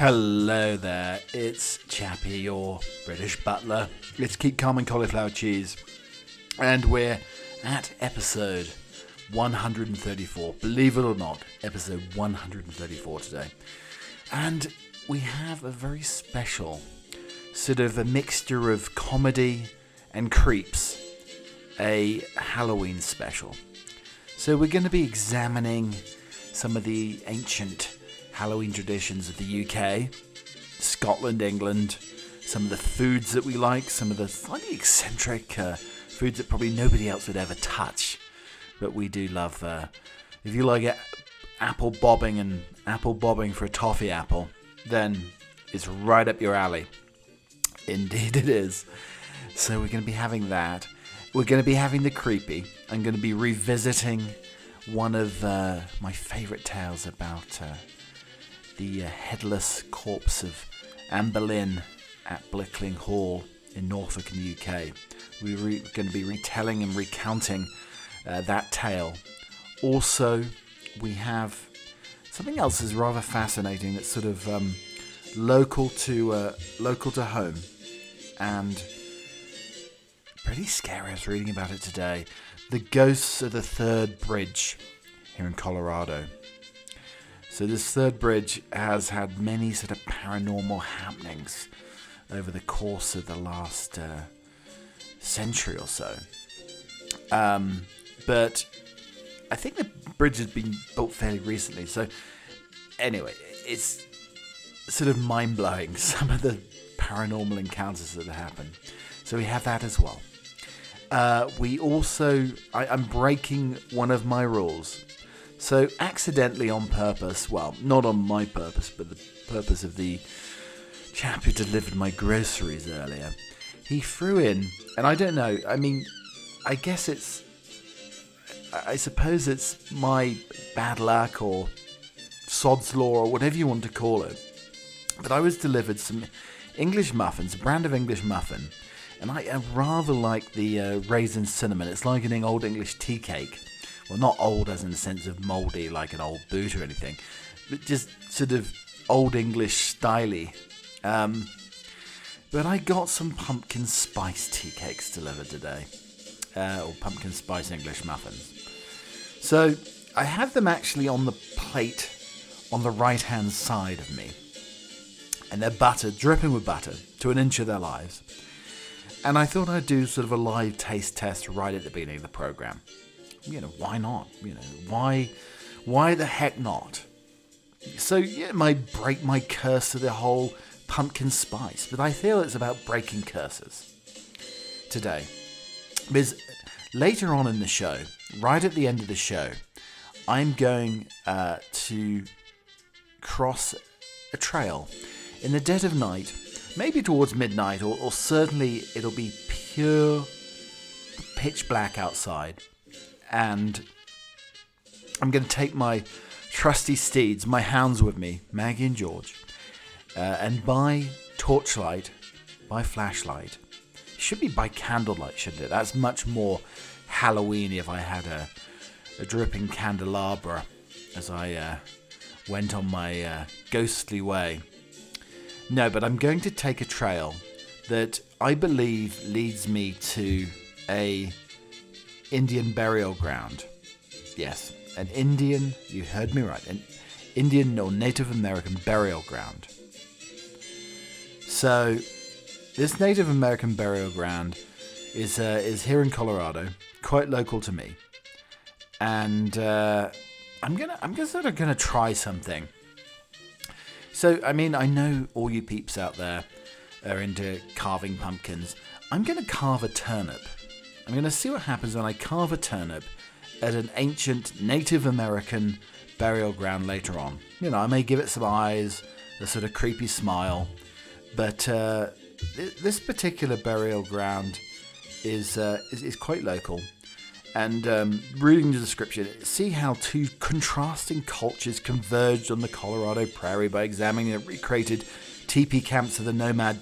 Hello there, it's Chappie, your British butler. It's Keep Calm and Cauliflower Cheese. And we're at episode 134. Believe it or not, episode 134 today. And we have a very special sort of a mixture of comedy and creeps, a Halloween special. So we're going to be examining some of the ancient Halloween traditions of the UK, Scotland, England, some of the foods that we like, some of the slightly eccentric uh, foods that probably nobody else would ever touch, but we do love. Uh, if you like it, apple bobbing and apple bobbing for a toffee apple, then it's right up your alley. Indeed, it is. So we're going to be having that. We're going to be having the creepy. I'm going to be revisiting one of uh, my favourite tales about uh, the uh, headless corpse of Anne Boleyn at Blickling Hall in Norfolk in the UK. We're re- going to be retelling and recounting uh, that tale. Also, we have something else that's rather fascinating that's sort of um, local to uh, local to home and pretty scary. I was reading about it today. The ghosts of the third bridge here in Colorado. So this third bridge has had many sort of paranormal happenings over the course of the last uh, century or so. Um, but I think the bridge has been built fairly recently. So anyway, it's sort of mind blowing some of the paranormal encounters that have happened. So we have that as well. Uh, we also, I, I'm breaking one of my rules. So, accidentally on purpose, well, not on my purpose, but the purpose of the chap who delivered my groceries earlier, he threw in, and I don't know, I mean, I guess it's, I suppose it's my bad luck or sod's law or whatever you want to call it. But I was delivered some English muffins, a brand of English muffin, and I, I rather like the uh, raisin cinnamon. It's like an old English tea cake. Well, not old as in the sense of mouldy like an old boot or anything, but just sort of old English styly. Um, but I got some pumpkin spice tea cakes delivered today, uh, or pumpkin spice English muffins. So I have them actually on the plate on the right hand side of me and they're buttered, dripping with butter, to an inch of their lives. And I thought I'd do sort of a live taste test right at the beginning of the program. You know, why not? You know, why, why the heck not? So yeah, it might break my curse to the whole pumpkin spice, but I feel it's about breaking curses today. Because later on in the show, right at the end of the show, I'm going uh, to cross a trail in the dead of night, maybe towards midnight, or, or certainly it'll be pure pitch black outside. And I'm going to take my trusty steeds, my hounds with me, Maggie and George, uh, and by torchlight, by flashlight, should be by candlelight, shouldn't it? That's much more Halloweeny if I had a, a dripping candelabra as I uh, went on my uh, ghostly way. No, but I'm going to take a trail that I believe leads me to a Indian burial ground. Yes, an Indian, you heard me right, an Indian or Native American burial ground. So, this Native American burial ground is uh, is here in Colorado, quite local to me, and uh, I'm gonna I'm gonna sort of gonna try something so, I mean, I know all you peeps out there are into carving pumpkins. I'm to carve a turnip. I'm going to see what happens when I carve a turnip at an ancient Native American burial ground later on. You know, I may give it some eyes, a sort of creepy smile, but uh, this particular burial ground is, uh, is, is quite local and um, reading the description, see how two contrasting cultures converged on the Colorado prairie by examining the recreated teepee camps of the nomad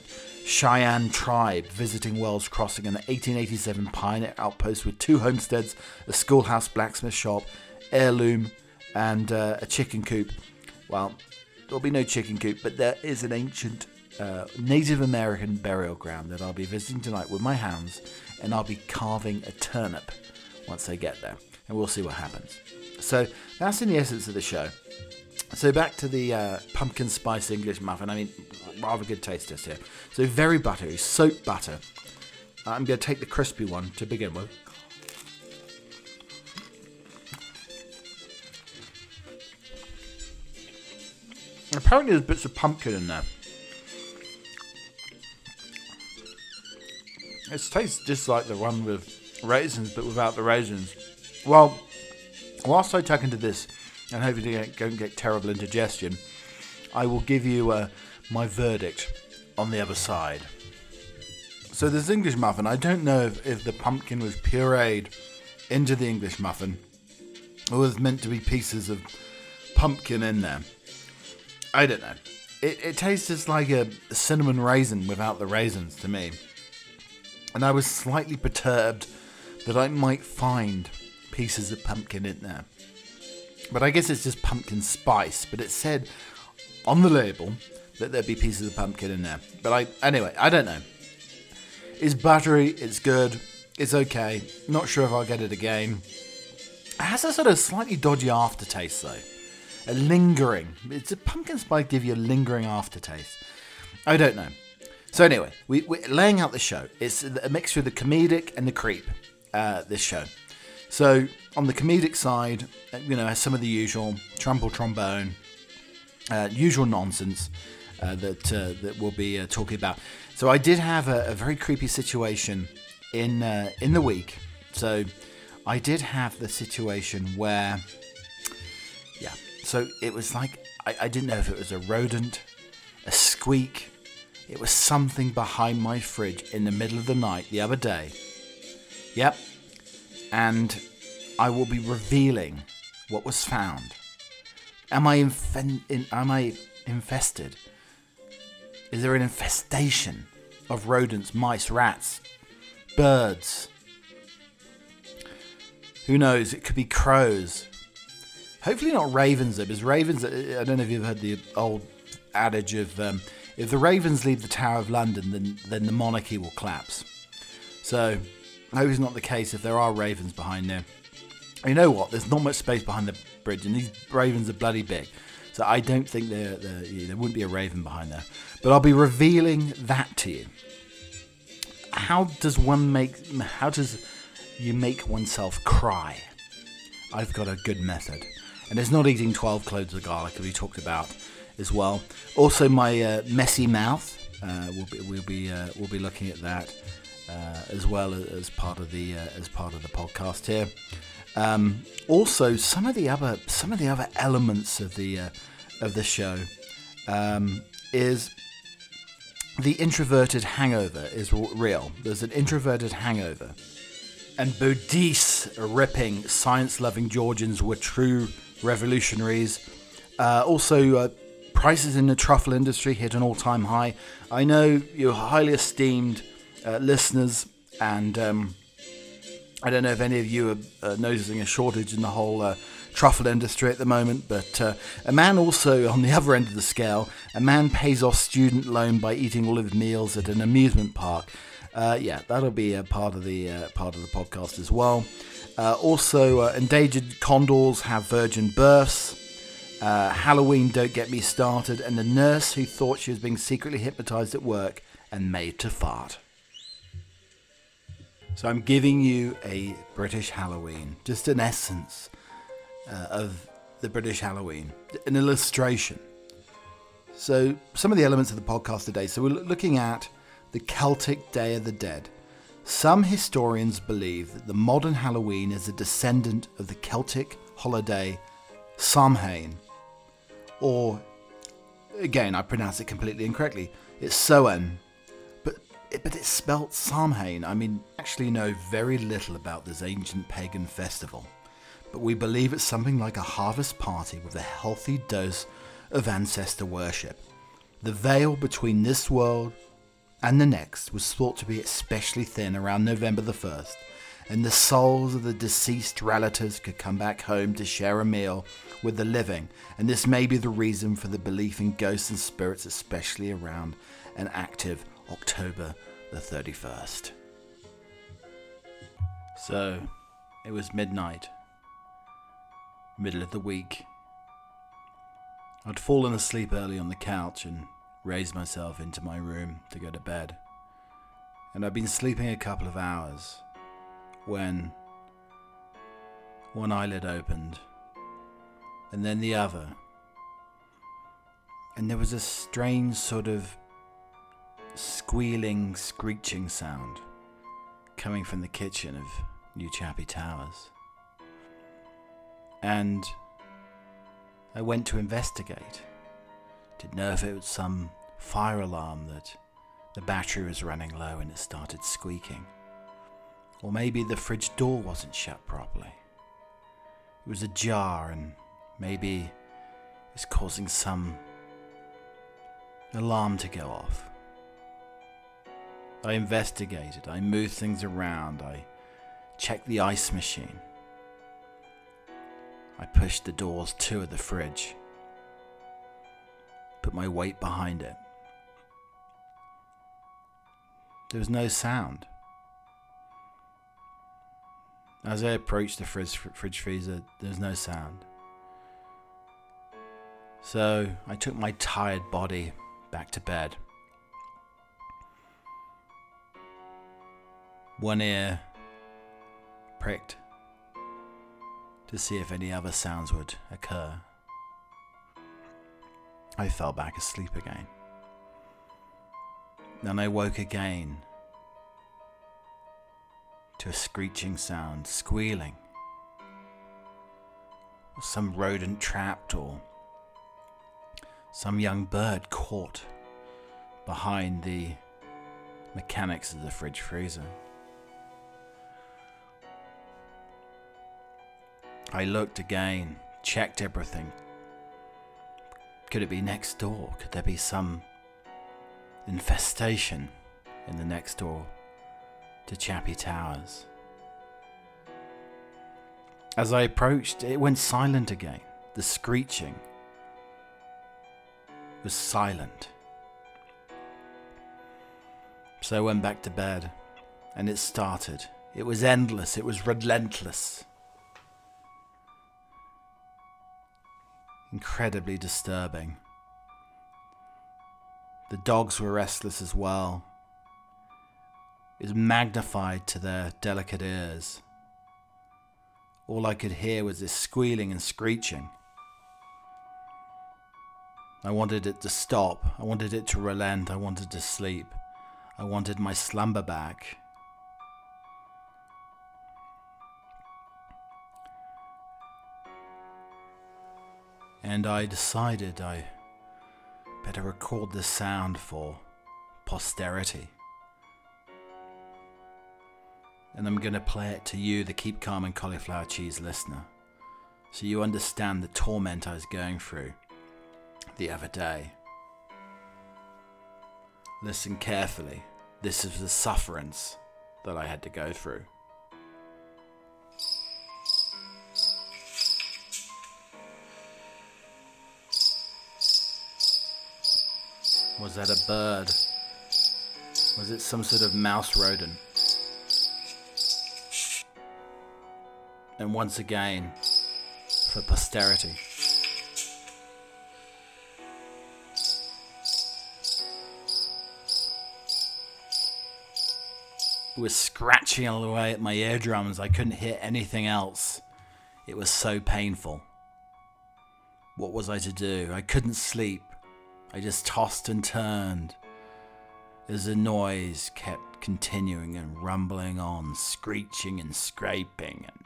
Cheyenne tribe visiting Wells Crossing, an 1887 pioneer outpost with two homesteads, a schoolhouse, blacksmith shop, heirloom, and uh, a chicken coop. Well, there'll be no chicken coop, but there is an ancient uh, Native American burial ground that I'll be visiting tonight with my hands, and I'll be carving a turnip once I get there, and we'll see what happens. So that's in the essence of the show. So back to the uh, pumpkin spice English muffin. I mean, rather good taste test here. So very buttery, soap butter. I'm going to take the crispy one to begin with. Apparently, there's bits of pumpkin in there. It tastes just like the one with raisins, but without the raisins. Well, whilst I tuck into this, and hopefully don't, get terrible indigestion, I will give you uh, my verdict on the other side. So this English muffin, I don't know if, if the pumpkin was pureed into the English muffin, or was meant to be pieces of pumpkin in there. I don't know. It, it tastes just like a cinnamon raisin without the raisins to me. And I was slightly perturbed that I might find pieces of pumpkin in there. But I guess it's just pumpkin spice. But it said on the label that there'd be pieces of pumpkin in there. But I, anyway, I don't know. It's buttery, it's good, it's okay. Not sure if I'll get it again. It has a sort of slightly dodgy aftertaste though a lingering. It's a pumpkin spice give you a lingering aftertaste. I don't know. So anyway, we, we're laying out the show. It's a mixture of the comedic and the creep. Uh, this show. So on the comedic side, uh, you know, some of the usual trumple trombone, uh, usual nonsense uh, that uh, that we'll be uh, talking about. So I did have a, a very creepy situation in in the week. So I did have the situation where yeah. so it was like, I, I didn't know if it was a rodent, a squeak. It was something behind my fridge in the middle of the night the other day. Yep. And I will be revealing what was found. Am I infen- in, am I infested? Is there an infestation of rodents, mice, rats, birds? Who knows? It could be crows. Hopefully not Ravens though, because Ravens. I don't know if you've heard the old adage of um, if the Ravens leave the Tower of London, then then the monarchy will collapse. So I hope it's not the case if there are Ravens behind there. You know what? There's not much space behind the bridge, and these Ravens are bloody big. So I don't think there there wouldn't be a Raven behind there. But I'll be revealing that to you. How does one make? How does you make oneself cry? I've got a good method and it's not eating 12 cloves of garlic as we talked about as well. Also, my uh, messy mouth. Uh, we'll be we'll be uh, we'll be looking at that uh, as well as part of the uh, as part of the podcast here. Um, also, some of the other some of the other elements of the uh, of the show um, is the introverted hangover is real. There's an introverted hangover, and Boudice ripping science-loving Georgians were true revolutionaries. Uh, also, uh, prices in the truffle industry hit an all time high. I know you're highly esteemed uh, listeners, and um, I don't know if any of you are uh, noticing a shortage in the whole uh, truffle industry at the moment, but uh, a man also on the other end of the scale, a man pays off student loan by eating all of his meals at an amusement park. yeah, that'll be a part of the part of the podcast as well. Uh, also, uh, endangered condors have virgin births. Uh, Halloween, don't get me started. And the nurse who thought she was being secretly hypnotized at work and made to fart. So I'm giving you a British Halloween, just an essence uh, of the British Halloween, an illustration. So, some of the elements of the podcast today. So, we're looking at the Celtic Day of the Dead. Some historians believe that the modern Halloween is a descendant of the Celtic holiday Samhain, or again, I pronounce it completely incorrectly. It's but it, but it's spelt Samhain. I mean, actually know very little about this ancient pagan festival, but we believe it's something like a harvest party with a healthy dose of ancestor worship. The veil between this world and the next was thought to be especially thin around November the 1st, and the souls of the deceased relatives could come back home to share a meal with the living, and this may be the reason for the belief in ghosts and spirits, especially around an active October the 31st. So, it was midnight, middle of the week. I'd fallen asleep early on the couch and raised myself into my room to go to bed. And I'd been sleeping a couple of hours when one eyelid opened and then the other. And there was a strange sort of squealing, screeching sound coming from the kitchen of New Chappie Towers. And I went to investigate. Didn't know if it was some fire alarm that the battery was running low and it started squeaking. Or maybe the fridge door wasn't shut properly. It was ajar and maybe it was causing some alarm to go off. I investigated, I moved things around, I checked the ice machine. I pushed the doors to of the fridge, put my weight behind it. There was no sound. As I approached the fridge, fridge freezer, there was no sound. So I took my tired body back to bed. One ear pricked to see if any other sounds would occur. I fell back asleep again. Then I woke again to a screeching sound, squealing. Some rodent trapped or some young bird caught behind the mechanics of the fridge freezer. I looked again, checked everything. Could it be next door? Could there be some infestation in the next door to Chappie Towers? As I approached, it went silent again. The screeching was silent. So I went back to bed, and it started. It was endless, it was relentless. Incredibly disturbing. The dogs were restless as well. It was magnified to their delicate ears. All I could hear was this squealing and screeching. I wanted it to stop. I wanted it to relent. I wanted to sleep. I wanted my slumber back. And I decided I better record this sound for posterity. And I'm going to play it to you, the Keep Calm and Cauliflower Cheese listener, so you understand the torment I was going through the other day. Listen carefully. This is the sufferance that I had to go through. Was that a bird? Was it some sort of mouse rodent? And once again, for posterity. It was scratching all the way at my eardrums. I couldn't hear anything else. It was so painful. What was I to do? I couldn't sleep. I just tossed and turned as the noise kept continuing and rumbling on, screeching and scraping and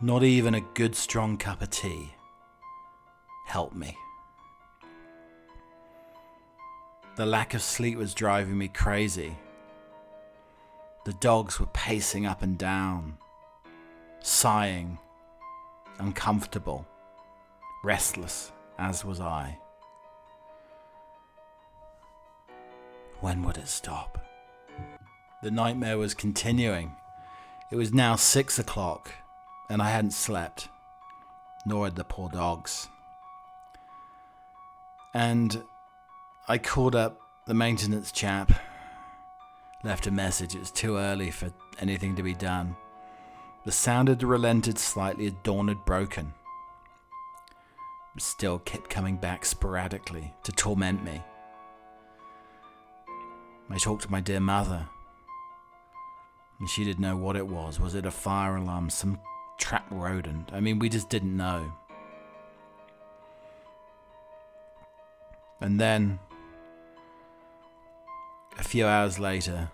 not even a good strong cup of tea helped me. The lack of sleep was driving me crazy. The dogs were pacing up and down, sighing, uncomfortable restless as was I. When would it stop? The nightmare was continuing. It was now six o'clock, and I hadn't slept, nor had the poor dogs. And I called up the maintenance chap, left a message. It was too early for anything to be done. The sound had relented slightly as dawn had broken, still kept coming back sporadically to torment me. I talked to my dear mother, and she didn't know what it was. Was it a fire alarm, some trap rodent? I mean, we just didn't know. And then, a few hours later,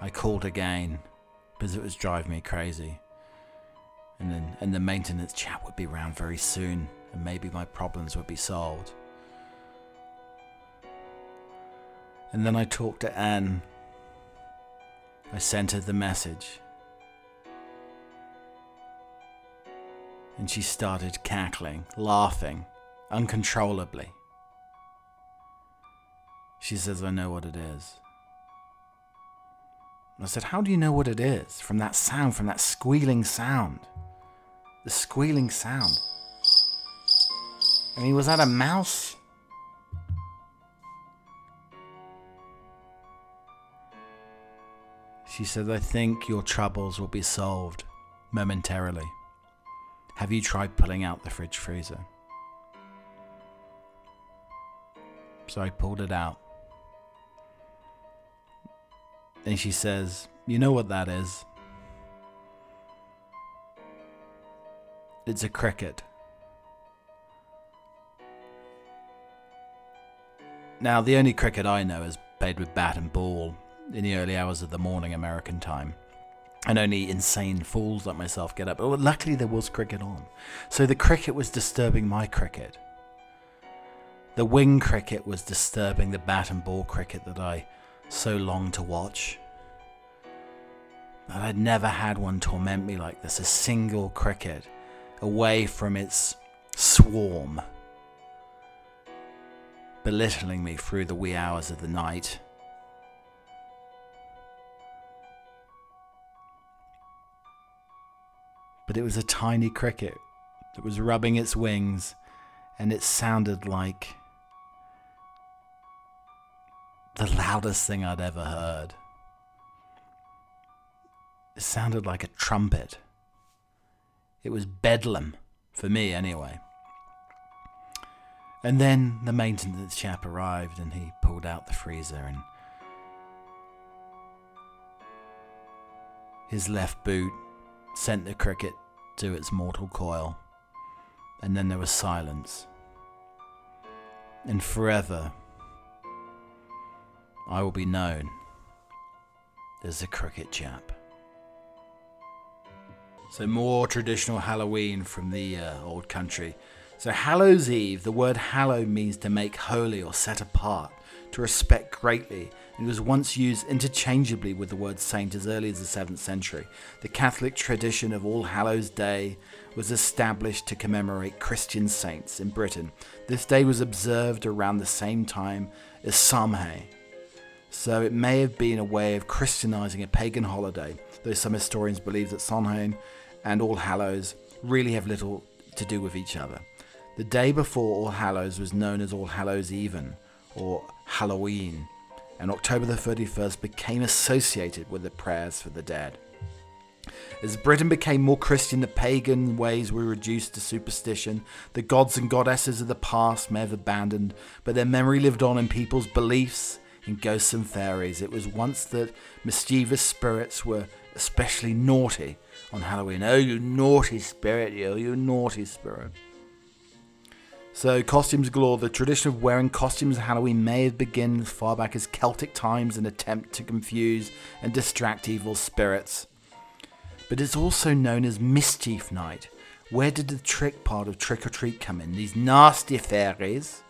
I called again because it was driving me crazy. And then, and the maintenance chap would be around very soon, and maybe my problems would be solved. And then I talked to Anne. I sent her the message. And she started cackling, laughing uncontrollably. She says, I know what it is. I said, How do you know what it is? From that sound, from that squealing sound. The squealing sound. I mean, was that a mouse? She said, I think your troubles will be solved momentarily. Have you tried pulling out the fridge freezer? So I pulled it out. And she says, You know what that is? It's a cricket. Now, the only cricket I know is played with bat and ball in the early hours of the morning American time. And only insane fools like myself get up. But luckily, there was cricket on. So the cricket was disturbing my cricket. The wing cricket was disturbing the bat and ball cricket that I so longed to watch. But I'd never had one torment me like this a single cricket away from its swarm, belittling me through the wee hours of the night. But it was a tiny cricket that was rubbing its wings, and it sounded like the loudest thing I'd ever heard. It sounded like a trumpet. It was bedlam, for me anyway. And then the maintenance chap arrived and he pulled out the freezer and his left boot sent the cricket to its mortal coil. And then there was silence. And forever I will be known as the cricket chap. So, more traditional Halloween from the uh, old country. So, Hallows Eve, the word hallow means to make holy or set apart, to respect greatly, and was once used interchangeably with the word saint as early as the 7th century. The Catholic tradition of All Hallows Day was established to commemorate Christian saints in Britain. This day was observed around the same time as Samhain, so it may have been a way of Christianizing a pagan holiday, though some historians believe that Samhain and All Hallows really have little to do with each other. The day before All Hallows was known as All Hallows Even, or Halloween, and October the 31st became associated with the prayers for the dead. As Britain became more Christian, the pagan ways were reduced to superstition. The gods and goddesses of the past may have abandoned, but their memory lived on in people's beliefs in ghosts and fairies. It was once that mischievous spirits were especially naughty on Halloween. Oh, you naughty spirit, you, you naughty spirit. So, costumes galore. The tradition of wearing costumes Halloween may have begun as far back as Celtic times, an attempt to confuse and distract evil spirits. But it's also known as Mischief Night. Where did the trick part of trick or treat come in? These nasty fairies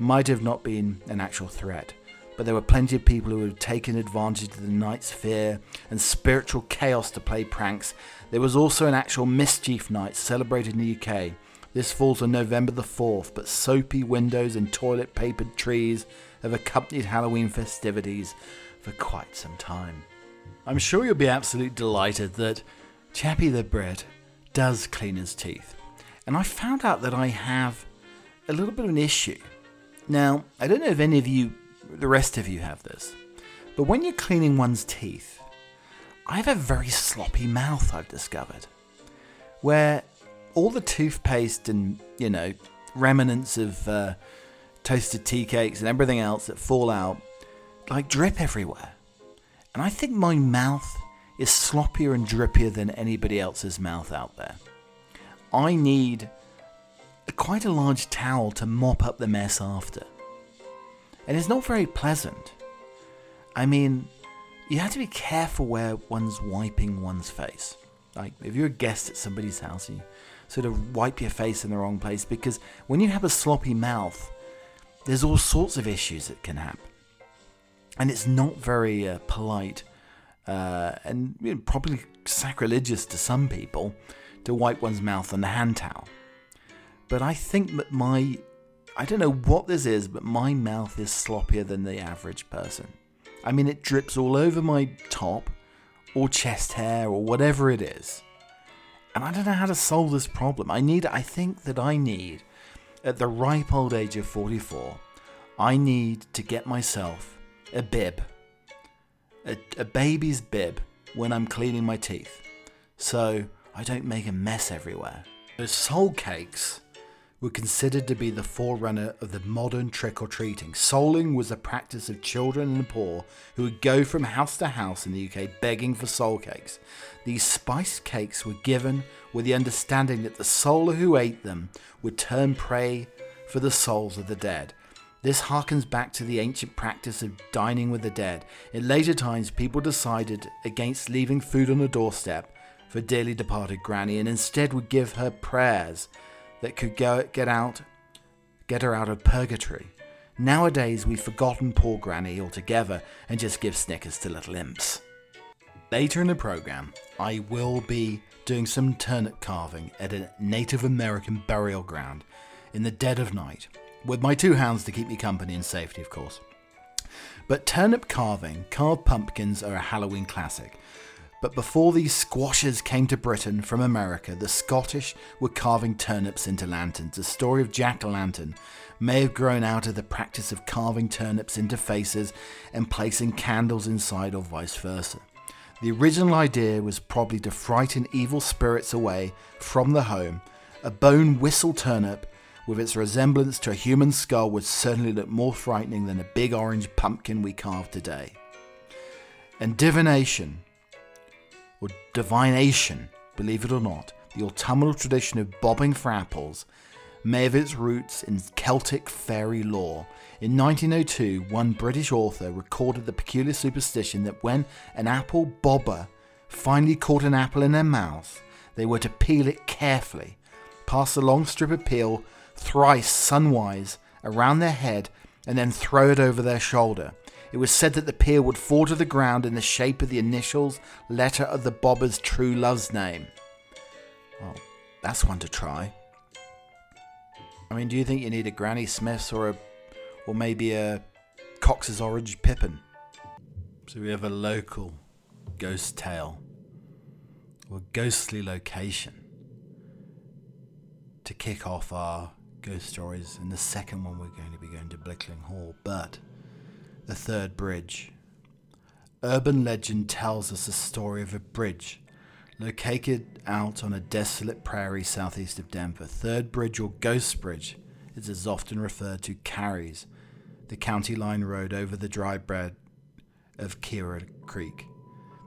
might have not been an actual threat, but there were plenty of people who had taken advantage of the night's fear and spiritual chaos to play pranks. There was also an actual mischief night celebrated in the UK. This falls on November the 4th, but soapy windows and toilet papered trees have accompanied Halloween festivities for quite some time. I'm sure you'll be absolutely delighted that Chappie the Bread does clean his teeth. And I found out that I have a little bit of an issue. Now, I don't know if any of you, the rest of you, have this, but when you're cleaning one's teeth, I have a very sloppy mouth, I've discovered, where all the toothpaste and, you know, remnants of uh, toasted tea cakes and everything else that fall out, like drip everywhere. And I think my mouth is sloppier and drippier than anybody else's mouth out there. I need quite a large towel to mop up the mess after. And it's not very pleasant. I mean, you have to be careful where one's wiping one's face. Like, if you're a guest at somebody's house, you sort of wipe your face in the wrong place because when you have a sloppy mouth, there's all sorts of issues that can happen. And it's not very uh, polite uh, and you know, probably sacrilegious to some people to wipe one's mouth on a hand towel. But I think that my, I don't know what this is, but my mouth is sloppier than the average person. I mean, it drips all over my top or chest hair or whatever it is. And I don't know how to solve this problem. I need, I think that I need, at the ripe old age of 44, I need to get myself a bib a, a baby's bib when I'm cleaning my teeth, so I don't make a mess everywhere. The soul cakes were considered to be the forerunner of the modern trick or treating. Souling was a practice of children and the poor who would go from house to house in the UK begging for soul cakes. These spiced cakes were given with the understanding that the soul who ate them would turn pray for the souls of the dead. This harkens back to the ancient practice of dining with the dead. In later times, people decided against leaving food on the doorstep for dearly departed Granny and instead would give her prayers that could go, get out, get her out of purgatory. Nowadays, we've forgotten poor Granny altogether and just give Snickers to little imps. Later in the program, I will be doing some turnip carving at a Native American burial ground in the dead of night with my two hounds to keep me company and safety, of course. But turnip carving, carved pumpkins are a Halloween classic. But before these squashers came to Britain from America, the Scottish were carving turnips into lanterns. The story of Jack Lantern may have grown out of the practice of carving turnips into faces and placing candles inside, or vice versa. The original idea was probably to frighten evil spirits away from the home. A bone whistle turnip with its resemblance to a human skull, would certainly look more frightening than a big orange pumpkin we carve today. And divination, or divination, believe it or not, the autumnal tradition of bobbing for apples, may have its roots in Celtic fairy lore. In 1902, one British author recorded the peculiar superstition that when an apple bobber finally caught an apple in their mouth, they were to peel it carefully, pass a long strip of peel thrice sunwise around their head and then throw it over their shoulder. It was said that the peel would fall to the ground in the shape of the initials letter of the bobber's true love's name. Well, that's one to try. I mean, do you think you need a Granny Smith's or a, or maybe a Cox's Orange Pippin? So we have a local ghost tale or ghostly location to kick off our ghost stories. In the second one, we're going to be going to Blickling Hall, but the third bridge. Urban legend tells us the story of a bridge located out on a desolate prairie southeast of Denver. Third Bridge or Ghost Bridge is as often referred to carries the county line road over the dry bed of Kiowa Creek.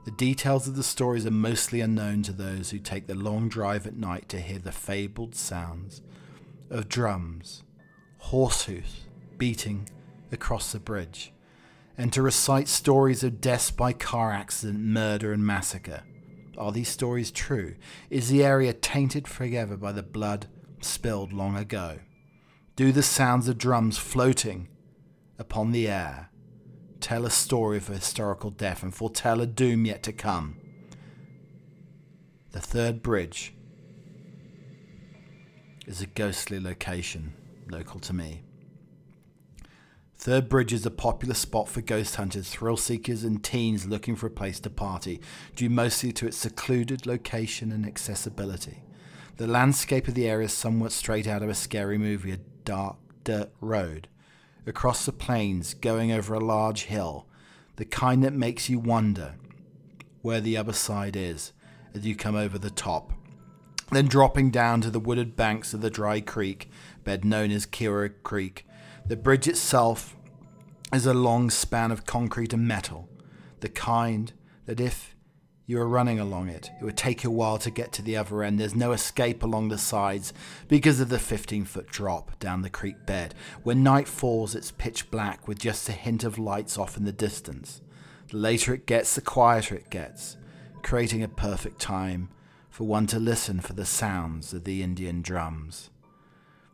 The details of the stories are mostly unknown to those who take the long drive at night to hear the fabled sounds of drums, horse hoofs beating across the bridge, and to recite stories of deaths by car accident, murder, and massacre. Are these stories true? Is the area tainted forever by the blood spilled long ago? Do the sounds of drums floating upon the air tell a story of historical death and foretell a doom yet to come? The third bridge is a ghostly location local to me. Third Bridge is a popular spot for ghost hunters, thrill seekers, and teens looking for a place to party, due mostly to its secluded location and accessibility. The landscape of the area is somewhat straight out of a scary movie, a dark dirt road. Across the plains, going over a large hill, the kind that makes you wonder where the other side is as you come over the top. Then dropping down to the wooded banks of the dry creek bed known as Kiowa Creek. The bridge itself is a long span of concrete and metal, the kind that if you were running along it, it would take a while to get to the other end. There's no escape along the sides because of the 15 foot drop down the creek bed. When night falls, it's pitch black with just a hint of lights off in the distance. The later it gets, the quieter it gets, creating a perfect time for one to listen for the sounds of the Indian drums.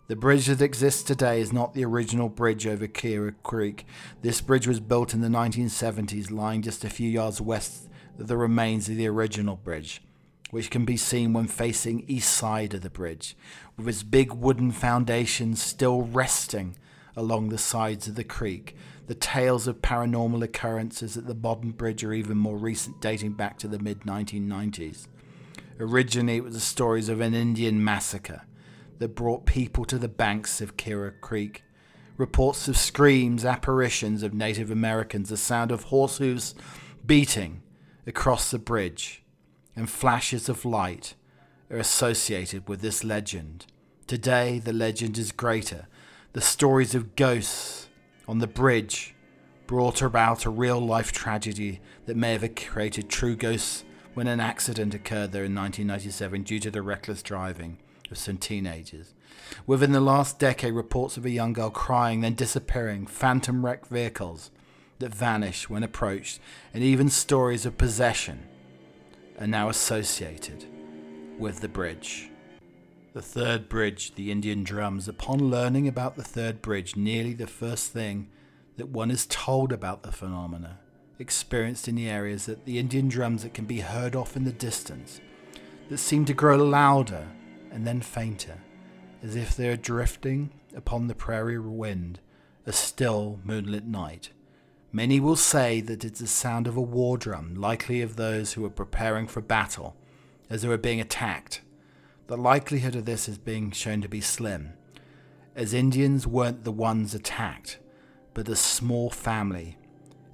The bridge that exists today is not the original bridge over Kiowa Creek. This bridge was built in the 1970s, lying just a few yards west of the remains of the original bridge, which can be seen when facing east side of the bridge, with its big wooden foundations still resting along the sides of the creek. The tales of paranormal occurrences at the modern bridge are even more recent, dating back to the mid 1990s. Originally, it was the stories of an Indian massacre that brought people to the banks of Kiowa Creek. Reports of screams, apparitions of Native Americans, the sound of horse hooves beating across the bridge, and flashes of light are associated with this legend. Today, the legend is greater. The stories of ghosts on the bridge brought about a real life tragedy that may have created true ghosts when an accident occurred there in 1997 due to the reckless driving of some teenagers. Within the last decade, reports of a young girl crying, then disappearing, phantom wrecked vehicles that vanish when approached, and even stories of possession are now associated with the bridge. The third bridge, the Indian drums. Upon learning about the third bridge, nearly the first thing that one is told about the phenomena experienced in the areas that the Indian drums that can be heard off in the distance, that seem to grow louder and then fainter, as if they are drifting upon the prairie wind, a still moonlit night. Many will say that it's the sound of a war drum, likely of those who are preparing for battle, as they are being attacked. The likelihood of this is being shown to be slim, as Indians weren't the ones attacked, but a small family,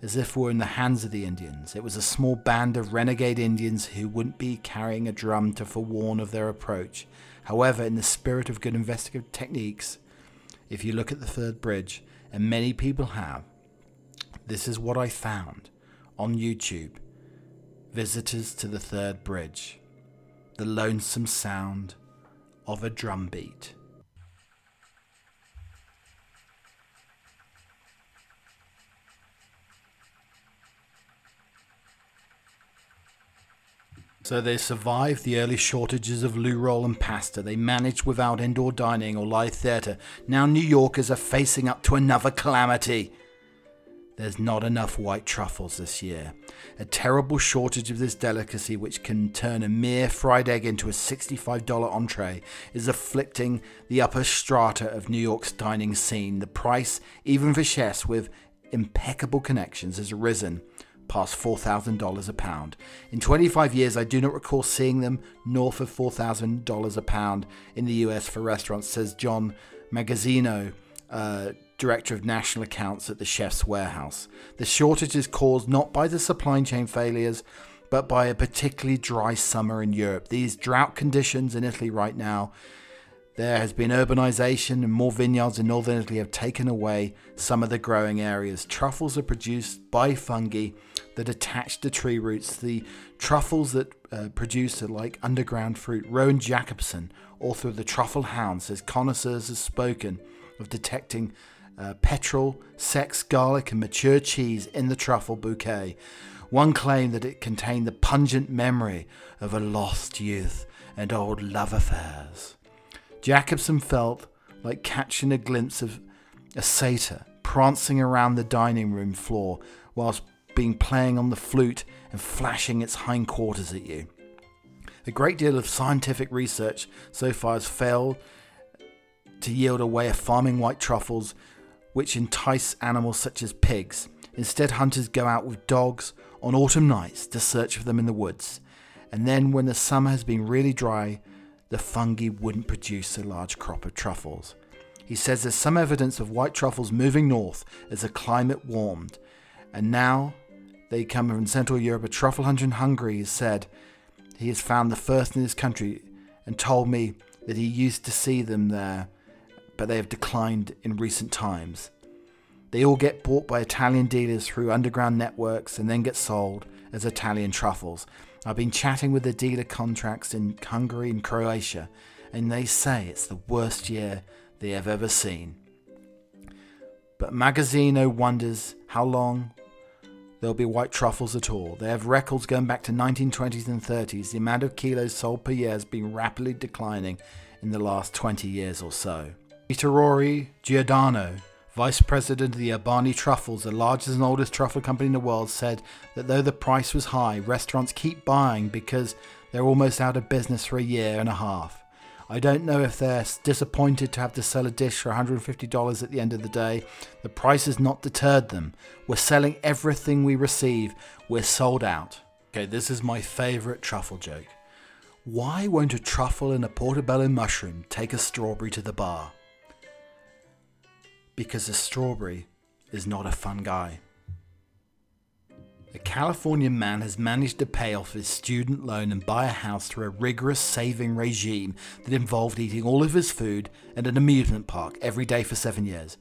as if we were in the hands of the Indians. It was a small band of renegade Indians who wouldn't be carrying a drum to forewarn of their approach, However, in the spirit of good investigative techniques, if you look at the third bridge, and many people have, this is what I found on YouTube Visitors to the Third Bridge. The lonesome sound of a drum So they survived the early shortages of loo roll and pasta. They managed without indoor dining or live theatre. Now New Yorkers are facing up to another calamity. There's not enough white truffles this year. A terrible shortage of this delicacy, which can turn a mere fried egg into a $65 entree, is afflicting the upper strata of New York's dining scene. The price, even for chefs with impeccable connections, has risen past $4,000 a pound. In 25 years, I do not recall seeing them north of $4,000 a pound in the US for restaurants, says John Magazzino, uh, Director of National Accounts at the Chef's Warehouse. The shortage is caused not by the supply chain failures, but by a particularly dry summer in Europe. These drought conditions in Italy right now there has been urbanization, and more vineyards in northern Italy have taken away some of the growing areas. Truffles are produced by fungi that attach to tree roots. The truffles that uh, produce are like underground fruit. Rowan Jacobson, author of The Truffle Hound, says connoisseurs have spoken of detecting uh, petrol, sex, garlic, and mature cheese in the truffle bouquet. One claimed that it contained the pungent memory of a lost youth and old love affairs. Jacobson felt like catching a glimpse of a satyr prancing around the dining room floor whilst being playing on the flute and flashing its hindquarters at you. A great deal of scientific research so far has failed to yield a way of farming white truffles which entice animals such as pigs. Instead, hunters go out with dogs on autumn nights to search for them in the woods. And then, when the summer has been really dry, the fungi wouldn't produce a large crop of truffles. He says there's some evidence of white truffles moving north as the climate warmed, and now they come from Central Europe. A truffle hunter in Hungary has said he has found the first in his country and told me that he used to see them there, but they have declined in recent times. They all get bought by Italian dealers through underground networks and then get sold as Italian truffles. I've been chatting with the dealer contracts in Hungary and Croatia, and they say it's the worst year they have ever seen. But Magazzino wonders how long there'll be white truffles at all. They have records going back to 1920s and 30s. The amount of kilos sold per year has been rapidly declining in the last 20 years or so. Vitorino Giordano, vice president of the Urbani Truffles, the largest and oldest truffle company in the world, said that though the price was high, restaurants keep buying because they're almost out of business for a year and a half. I don't know if they're disappointed to have to sell a dish for $150 at the end of the day. The price has not deterred them. We're selling everything we receive. We're sold out. Okay, this is my favorite truffle joke. Why won't a truffle and a portobello mushroom take a strawberry to the bar? Because a strawberry is not a fun guy. A California man has managed to pay off his student loan and buy a house through a rigorous saving regime that involved eating all of his food at an amusement park every day for seven years.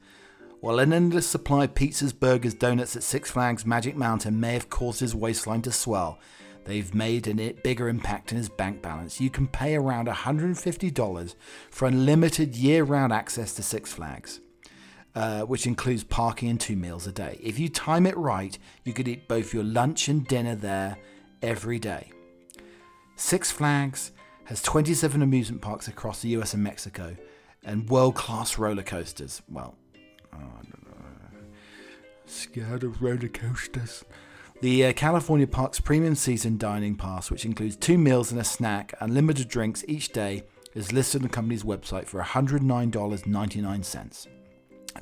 While an endless supply of pizzas, burgers, donuts at Six Flags Magic Mountain may have caused his waistline to swell, they've made a bigger impact in his bank balance. You can pay around $150 for unlimited year round access to Six Flags. Uh, which includes parking and two meals a day. If you time it right, you could eat both your lunch and dinner there every day. Six Flags has 27 amusement parks across the US and Mexico and world class roller coasters. Well, oh, scared of roller coasters. The uh, California Parks Premium Season Dining Pass, which includes two meals and a snack, unlimited drinks each day, is listed on the company's website for $109.99.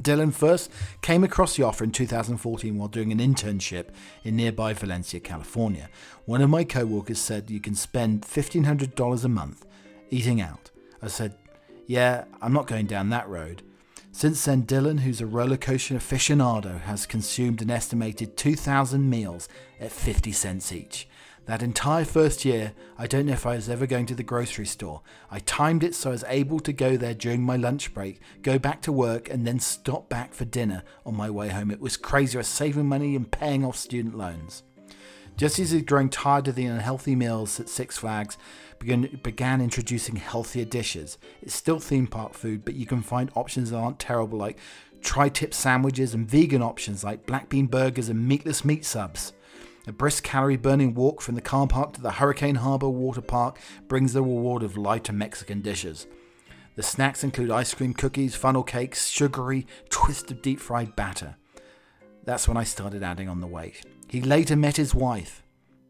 Dylan first came across the offer in 2014 while doing an internship in nearby Valencia, California. One of my co-workers said you can spend $1,500 a month eating out. I said, yeah, I'm not going down that road. Since then, Dylan, who's a roller coaster aficionado, has consumed an estimated 2,000 meals at 50 cents each. That entire first year, I don't know if I was ever going to the grocery store. I timed it so I was able to go there during my lunch break, go back to work, and then stop back for dinner on my way home. It was crazy. I was saving money and paying off student loans. Just as he's growing tired of the unhealthy meals at Six Flags, began, began introducing healthier dishes. It's still theme park food, but you can find options that aren't terrible, like tri tip sandwiches and vegan options like black bean burgers and meatless meat subs. A brisk calorie burning walk from the car park to the Hurricane Harbor water park brings the reward of lighter Mexican dishes. The snacks include ice cream cookies, funnel cakes, sugary, twist of deep fried batter. That's when I started adding on the weight. He later met his wife.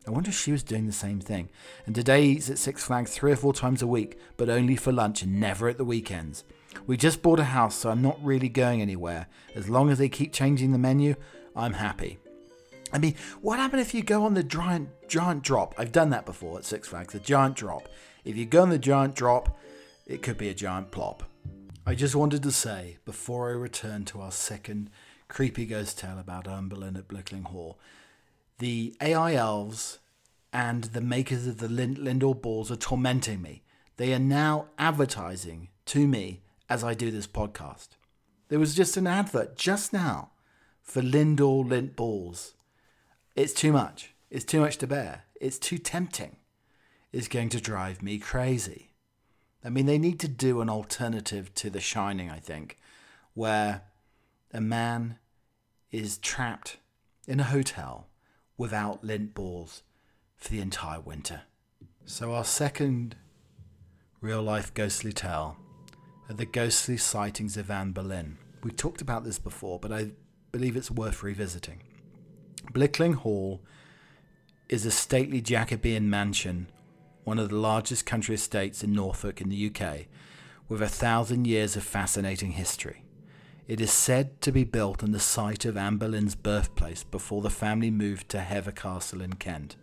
I wonder if she was doing the same thing. And today he eats at Six Flags three or four times a week, but only for lunch and never at the weekends. We just bought a house, so I'm not really going anywhere. As long as they keep changing the menu, I'm happy. I mean, what happened if you go on the giant giant drop? I've done that before at Six Flags, the giant drop. If you go on the giant drop, it could be a giant plop. I just wanted to say, before I return to our second creepy ghost tale about Boleyn at Blickling Hall, the AI elves and the makers of the Lind- Lindor balls are tormenting me. They are now advertising to me as I do this podcast. There was just an advert just now for Lindor Lindt balls it's too much. It's too much to bear. It's too tempting. It's going to drive me crazy. I mean, they need to do an alternative to The Shining, I think, where a man is trapped in a hotel without Lindt balls for the entire winter. So, our second real life ghostly tale are the ghostly sightings of Anne Boleyn. We've talked about this before, but I believe it's worth revisiting. Blickling Hall is a stately Jacobean mansion, one of the largest country estates in Norfolk in the UK, with a thousand years of fascinating history. It is said to be built on the site of Anne Boleyn's birthplace before the family moved to Hever Castle in Kent,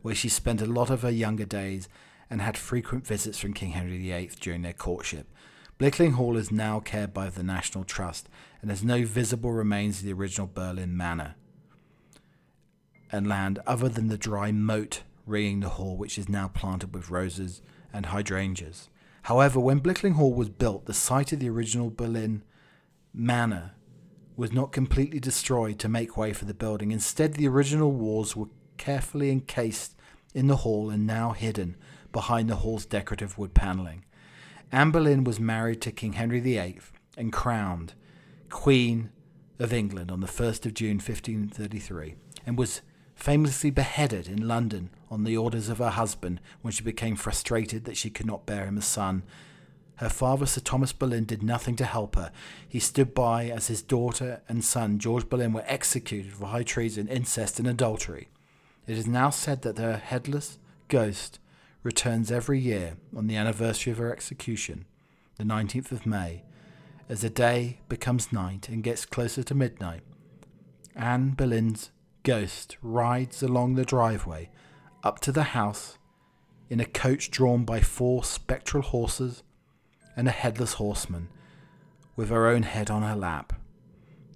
where she spent a lot of her younger days and had frequent visits from King Henry VIII during their courtship. Blickling Hall is now cared for by the National Trust and has no visible remains of the original Boleyn manor and land other than the dry moat ringing the hall, which is now planted with roses and hydrangeas. However, when Blickling Hall was built, the site of the original Boleyn manor was not completely destroyed to make way for the building. Instead, the original walls were carefully encased in the hall and now hidden behind the hall's decorative wood panelling. Anne Boleyn was married to King Henry VIII and crowned Queen of England on the 1st of June 1533 and was famously beheaded in London on the orders of her husband when she became frustrated that she could not bear him a son her father, Sir Thomas Boleyn, did nothing to help her. He stood by as his daughter and son, George Boleyn, were executed for high treason, incest, and adultery. It is now said that her headless ghost returns every year on the anniversary of her execution, the 19th of May, as the day becomes night and gets closer to midnight. Anne Boleyn's ghost rides along the driveway up to the house in a coach drawn by four spectral horses and a headless horseman, with her own head on her lap.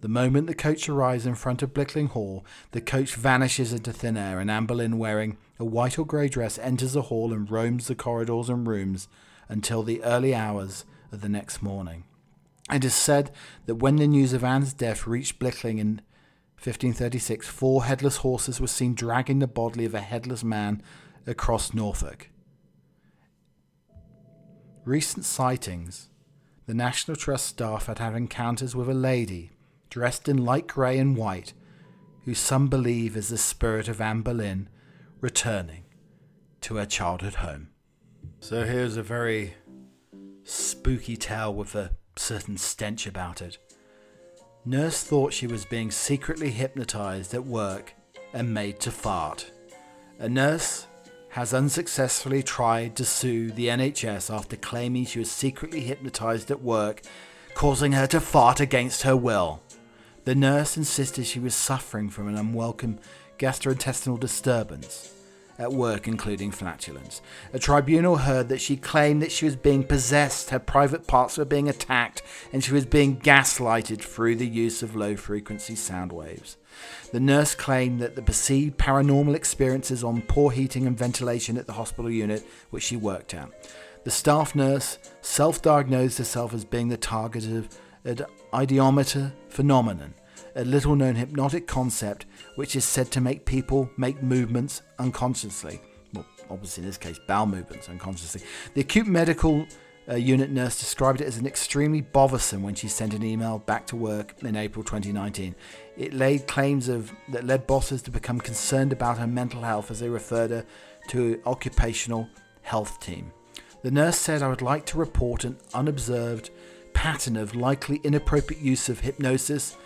The moment the coach arrives in front of Blickling Hall, the coach vanishes into thin air, and Anne Boleyn, wearing a white or grey dress, enters the hall and roams the corridors and rooms until the early hours of the next morning. It is said that when the news of Anne's death reached Blickling in 1536, four headless horses were seen dragging the body of a headless man across Norfolk recent sightings, the National Trust staff had had encounters with a lady dressed in light grey and white, who some believe is the spirit of Anne Boleyn returning to her childhood home. So here's a very spooky tale with a certain stench about it. Nurse thought she was being secretly hypnotized at work and made to fart. A nurse has unsuccessfully tried to sue the NHS after claiming she was secretly hypnotized at work, causing her to fart against her will. The nurse insisted she was suffering from an unwelcome gastrointestinal disturbance at work, including flatulence. A tribunal heard that she claimed that she was being possessed, her private parts were being attacked, and she was being gaslighted through the use of low frequency sound waves. The nurse claimed that the perceived paranormal experiences on poor heating and ventilation at the hospital unit which she worked at. The staff nurse self diagnosed herself as being the target of an ideomotor phenomenon, a little known hypnotic concept which is said to make people make movements unconsciously. Well, obviously, in this case, bowel movements unconsciously. The acute medical uh, unit nurse described it as an extremely bothersome when she sent an email back to work in April 2019. It laid claims of that led bosses to become concerned about her mental health as they referred her to an occupational health team. The nurse said, I would like to report an unobserved pattern of likely inappropriate use of hypnosis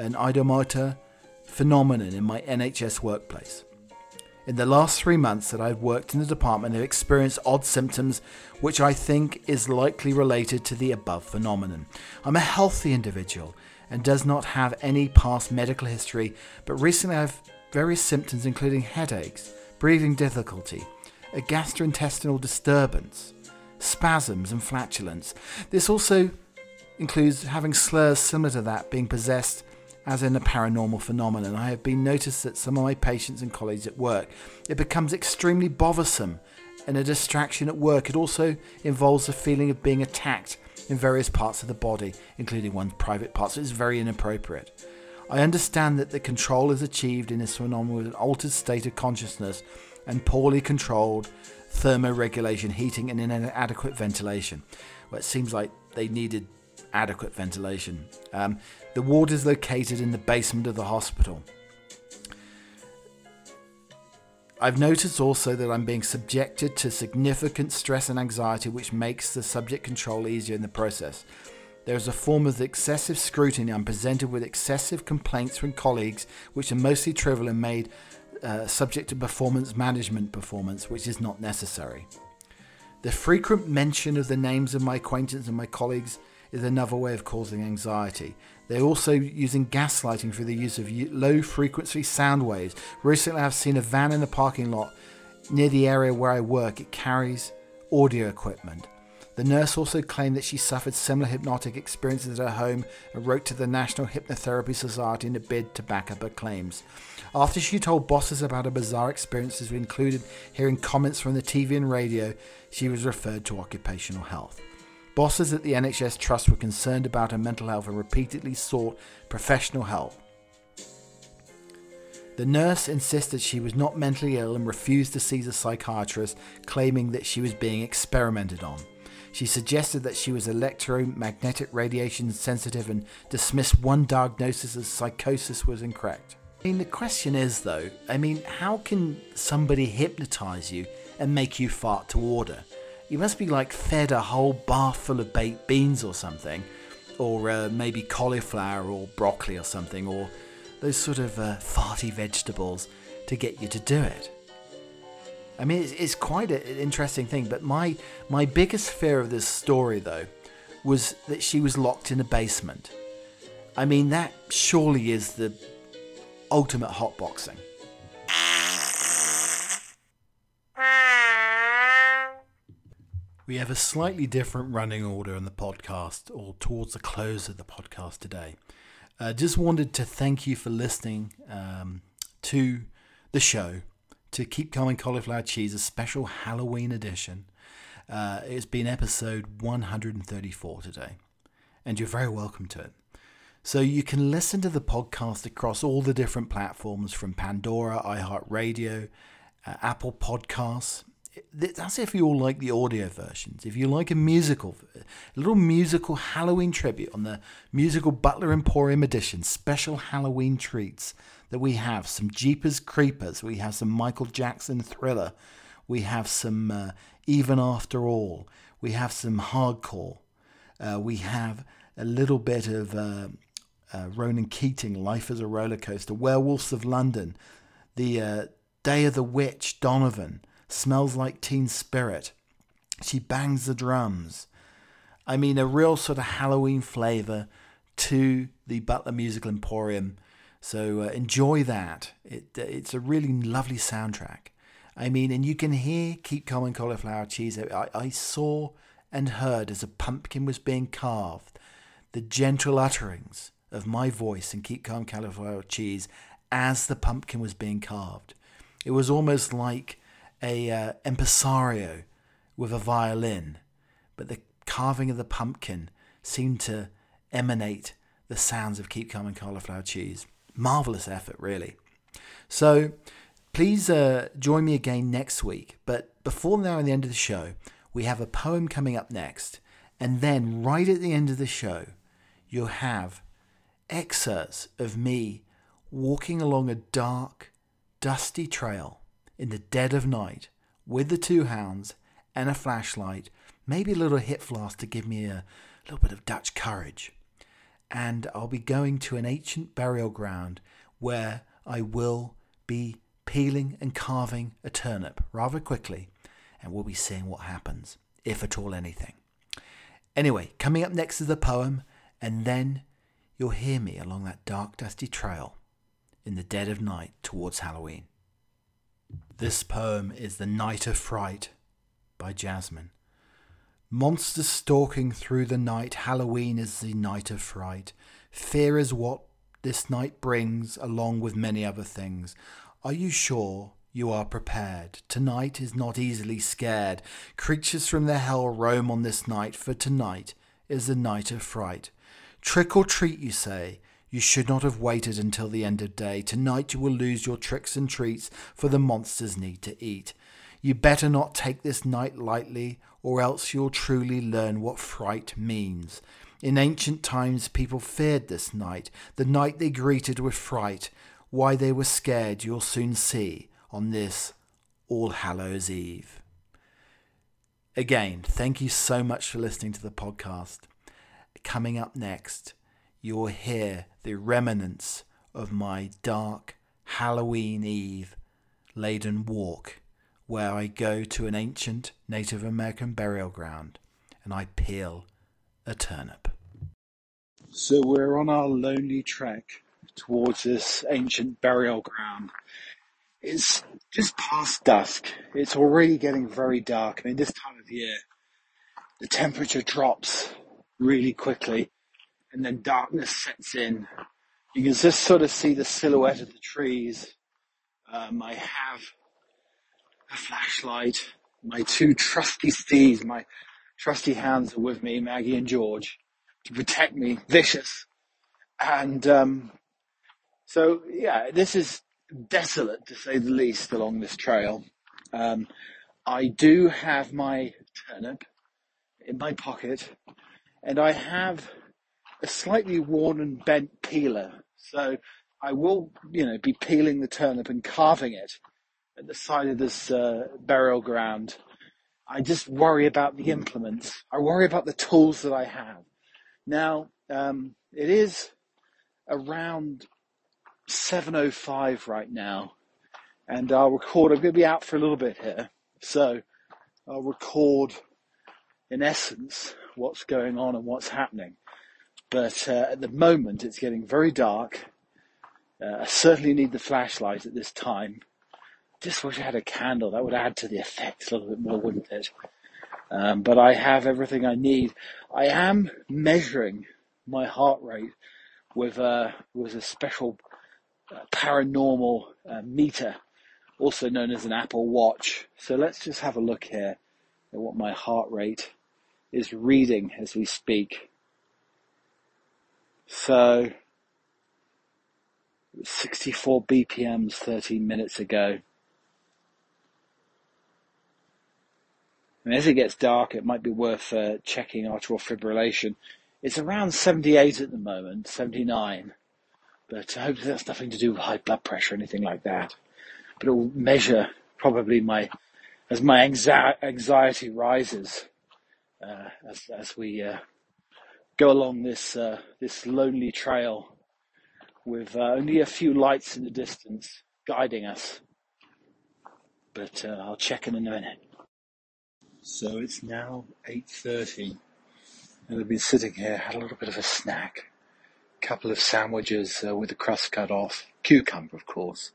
and ideomotor phenomenon in my NHS workplace. In the last three months that I've worked in the department, I've experienced odd symptoms which I think is likely related to the above phenomenon. I'm a healthy individual and does not have any past medical history, but recently I have various symptoms including headaches, breathing difficulty, a gastrointestinal disturbance, spasms, and flatulence. This also includes having slurs similar to that, being possessed as in a paranormal phenomenon. I have been noticed that some of my patients and colleagues at work, it becomes extremely bothersome and a distraction at work. It also involves the feeling of being attacked in various parts of the body, including one's private parts. So it's very inappropriate. I understand that the control is achieved in this phenomenon with an altered state of consciousness and poorly controlled thermoregulation, heating, and inadequate ventilation. Well, it seems like they needed adequate ventilation. Um, the ward is located in the basement of the hospital. I've noticed also that I'm being subjected to significant stress and anxiety, which makes the subject control easier in the process. There is a form of excessive scrutiny. I'm presented with excessive complaints from colleagues, which are mostly trivial and made uh, subject to performance management performance, which is not necessary. The frequent mention of the names of my acquaintance and my colleagues is another way of causing anxiety. They're also using gaslighting through the use of low frequency sound waves. Recently, I've seen a van in the parking lot near the area where I work. It carries audio equipment. The nurse also claimed that she suffered similar hypnotic experiences at her home and wrote to the National Hypnotherapy Society in a bid to back up her claims. After she told bosses about her bizarre experiences, which included hearing comments from the TV and radio, she was referred to occupational health. Bosses at the NHS Trust were concerned about her mental health and repeatedly sought professional help. The nurse insisted she was not mentally ill and refused to see the psychiatrist, claiming that she was being experimented on. She suggested that she was electromagnetic radiation sensitive and dismissed one diagnosis as psychosis was incorrect. I mean, the question is though, I mean, how can somebody hypnotize you and make you fart to order? You must be like fed a whole bath full of baked beans or something, or uh, maybe cauliflower or broccoli or something, or those sort of uh, farty vegetables to get you to do it. I mean, it's, it's quite an interesting thing. But my my biggest fear of this story, though, was that she was locked in a basement. I mean, that surely is the ultimate hotboxing. We have a slightly different running order in the podcast, or towards the close of the podcast today. Uh, just wanted to thank you for listening um, to the show to Keep Calm and Cauliflower Cheese, a special Halloween edition. Uh, it's been episode 134 today, and you're very welcome to it. So you can listen to the podcast across all the different platforms from Pandora, iHeartRadio, uh, Apple Podcasts. That's if you all like the audio versions. If you like a musical, a little musical Halloween tribute on the musical Butler Emporium edition, special Halloween treats that we have some Jeepers Creepers, we have some Michael Jackson thriller, we have some uh, Even After All, we have some hardcore, uh, we have a little bit of uh, uh Ronan Keating, Life as a Roller Coaster, Werewolves of London, the uh, Day of the Witch, Donovan, Smells Like Teen Spirit, She Bangs the Drums. I mean, a real sort of Halloween flavour to the Butler Musical Emporium so uh, enjoy that. It, it's a really lovely soundtrack. I mean, and you can hear Keep Calm and Cauliflower Cheese. I, I saw and heard as a pumpkin was being carved the gentle utterings of my voice in Keep Calm Cauliflower Cheese as the pumpkin was being carved. It was almost like a uh, impresario with a violin, but the carving of the pumpkin seemed to emanate the sounds of Keep Calm and Cauliflower Cheese marvelous effort, really. So please uh, join me again next week. But before now and the end of the show, we have a poem coming up next. And then right at the end of the show, you'll have excerpts of me walking along a dark, dusty trail in the dead of night with the two hounds and a flashlight, maybe a little hip flask to give me a little bit of Dutch courage and I'll be going to an ancient burial ground where I will be peeling and carving a turnip rather quickly, and we'll be seeing what happens, if at all anything. Anyway, coming up next is the poem, and then you'll hear me along that dark, dusty trail in the dead of night towards Halloween. This poem is The Night of Fright by Jasmine. Monsters stalking through the night, Halloween is the night of fright. Fear is what this night brings, along with many other things. Are you sure you are prepared? Tonight is not easily scared. Creatures from the hell roam on this night, for tonight is the night of fright. Trick or treat, you say? You should not have waited until the end of day. Tonight you will lose your tricks and treats, for the monsters need to eat. You better not take this night lightly, or else you'll truly learn what fright means. In ancient times, people feared this night, the night they greeted with fright. Why they were scared, you'll soon see on this All Hallows Eve. Again, thank you so much for listening to the podcast. Coming up next, you'll hear the remnants of my dark Halloween Eve laden walk where I go to an ancient Native American burial ground and I peel a turnip. So we're on our lonely trek towards this ancient burial ground. It's just past dusk. It's already getting very dark. I mean, this time of year, the temperature drops really quickly and then darkness sets in. You can just sort of see the silhouette of the trees. Um, I have a flashlight. My two trusty steeds, my trusty hands are with me, Maggie and George, to protect me, vicious. And um, so, yeah, this is desolate to say the least along this trail. Um, I do have my turnip in my pocket, and I have a slightly worn and bent peeler. So I will, you know, be peeling the turnip and carving it at the side of this uh, burial ground. I just worry about the implements. I worry about the tools that I have. Now, um, it is around 7.05 right now, and I'll record, I'm going to be out for a little bit here, so I'll record, in essence, what's going on and what's happening. But uh, at the moment, it's getting very dark. Uh, I certainly need the flashlight at this time. Just wish I had a candle. That would add to the effect a little bit more, wouldn't it? Um, but I have everything I need. I am measuring my heart rate with a with a special uh, paranormal uh, meter, also known as an Apple Watch. So let's just have a look here at what my heart rate is reading as we speak. So, 64 BPMs 13 minutes ago. And as it gets dark, it might be worth uh, checking arterial fibrillation. It's around 78 at the moment, 79. But I hope that's nothing to do with high blood pressure or anything like that. But it will measure probably my, as my anxiety rises, uh, as, as we uh, go along this uh, this lonely trail with uh, only a few lights in the distance guiding us. But uh, I'll check in a minute. So it's now 8.30 and I've been sitting here, had a little bit of a snack, a couple of sandwiches uh, with the crust cut off, cucumber of course,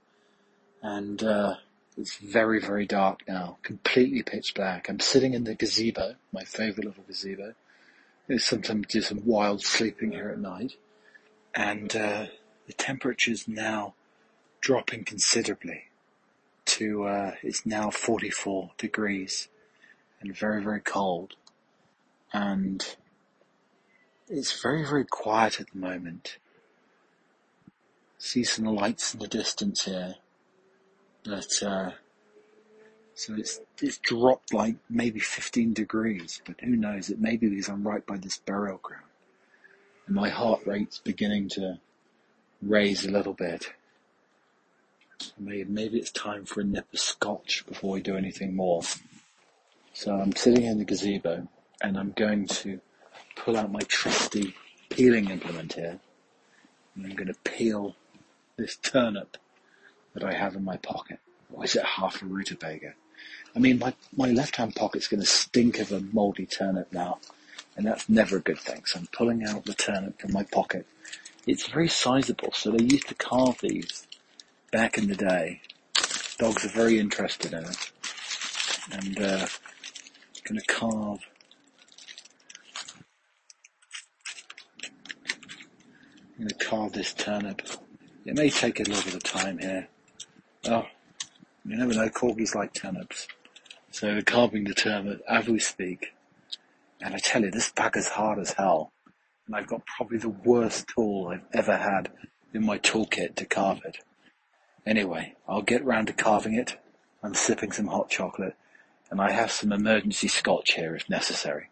and uh, it's very, very dark now, completely pitch black. I'm sitting in the gazebo, my favourite little gazebo, sometimes do some wild sleeping here at night, and uh, the temperature is now dropping considerably. To uh, it's now 44 degrees and very very cold, and it's very very quiet at the moment. See some lights in the distance here, but uh, so it's it's dropped like maybe 15 degrees, but who knows? It may be because I'm right by this burial ground, and my heart rate's beginning to raise a little bit. Maybe maybe it's time for a nip of scotch before we do anything more. So I'm sitting in the gazebo, and I'm going to pull out my trusty peeling implement here, and I'm going to peel this turnip that I have in my pocket. Or is it half a rutabaga? I mean, my, my left hand pocket's going to stink of a mouldy turnip now, and that's never a good thing. So I'm pulling out the turnip from my pocket. It's very sizable, so they used to carve these back in the day. Dogs are very interested in it, and uh, going to carve. I'm going to carve this turnip. It may take a little bit of time here. Oh, you never know, corgis like turnips. So we're carving the turnip as we speak. And I tell you, this bag is hard as hell. And I've got probably the worst tool I've ever had in my toolkit to carve it. Anyway, I'll get round to carving it. I'm sipping some hot chocolate and I have some emergency scotch here if necessary.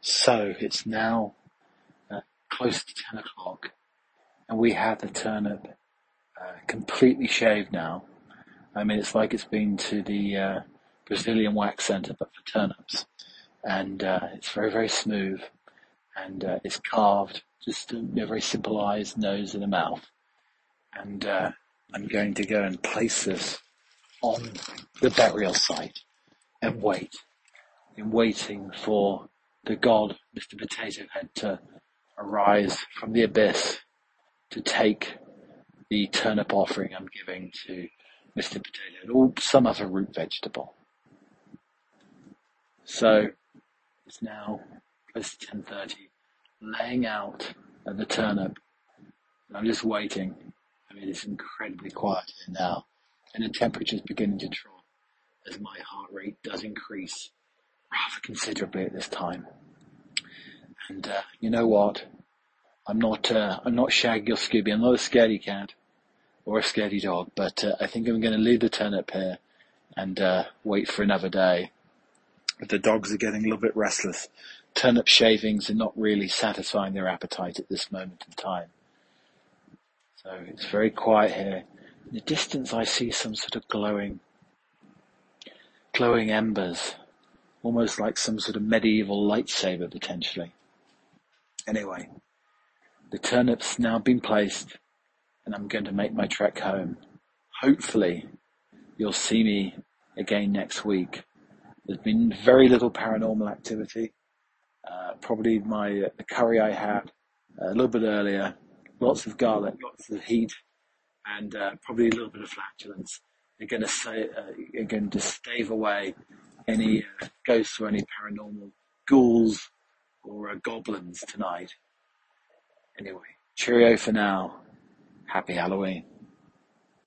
So it's now uh, close to 10 o'clock and we have the turnip uh, completely shaved now. I mean, it's like it's been to the uh, Brazilian wax center, but for turnips. And uh, it's very, very smooth. And uh, it's carved, just a you know, very simple eyes, nose, and a mouth. And uh, I'm going to go and place this on the burial site and wait. In waiting for the god, Mr. Potato Head, to arise from the abyss to take the turnip offering I'm giving to Mr. Potato Head or some other root vegetable. So it's now close to 10.30, laying out at the turnip. I'm just waiting. I mean, it's incredibly quiet here now, and the temperature's beginning to drop as my heart rate does increase rather considerably at this time. And uh, you know what? I'm not uh, I'm not Shaggy or Scooby. I'm not a scaredy cat or a scaredy dog. But uh, I think I'm going to leave the turnip here and uh, wait for another day. The dogs are getting a little bit restless. Turnip shavings are not really satisfying their appetite at this moment in time. So it's very quiet here. In the distance, I see some sort of glowing, glowing embers, almost like some sort of medieval lightsaber potentially. Anyway, the turnip's now been placed and I'm going to make my trek home. Hopefully you'll see me again next week. There's been very little paranormal activity. Uh, probably my uh, the curry I had uh, a little bit earlier, lots of garlic, lots of heat, and uh, probably a little bit of flatulence. You're going to say, uh, going to stave away any uh, ghosts or any paranormal ghouls or goblins tonight. Anyway, cheerio for now. Happy Halloween.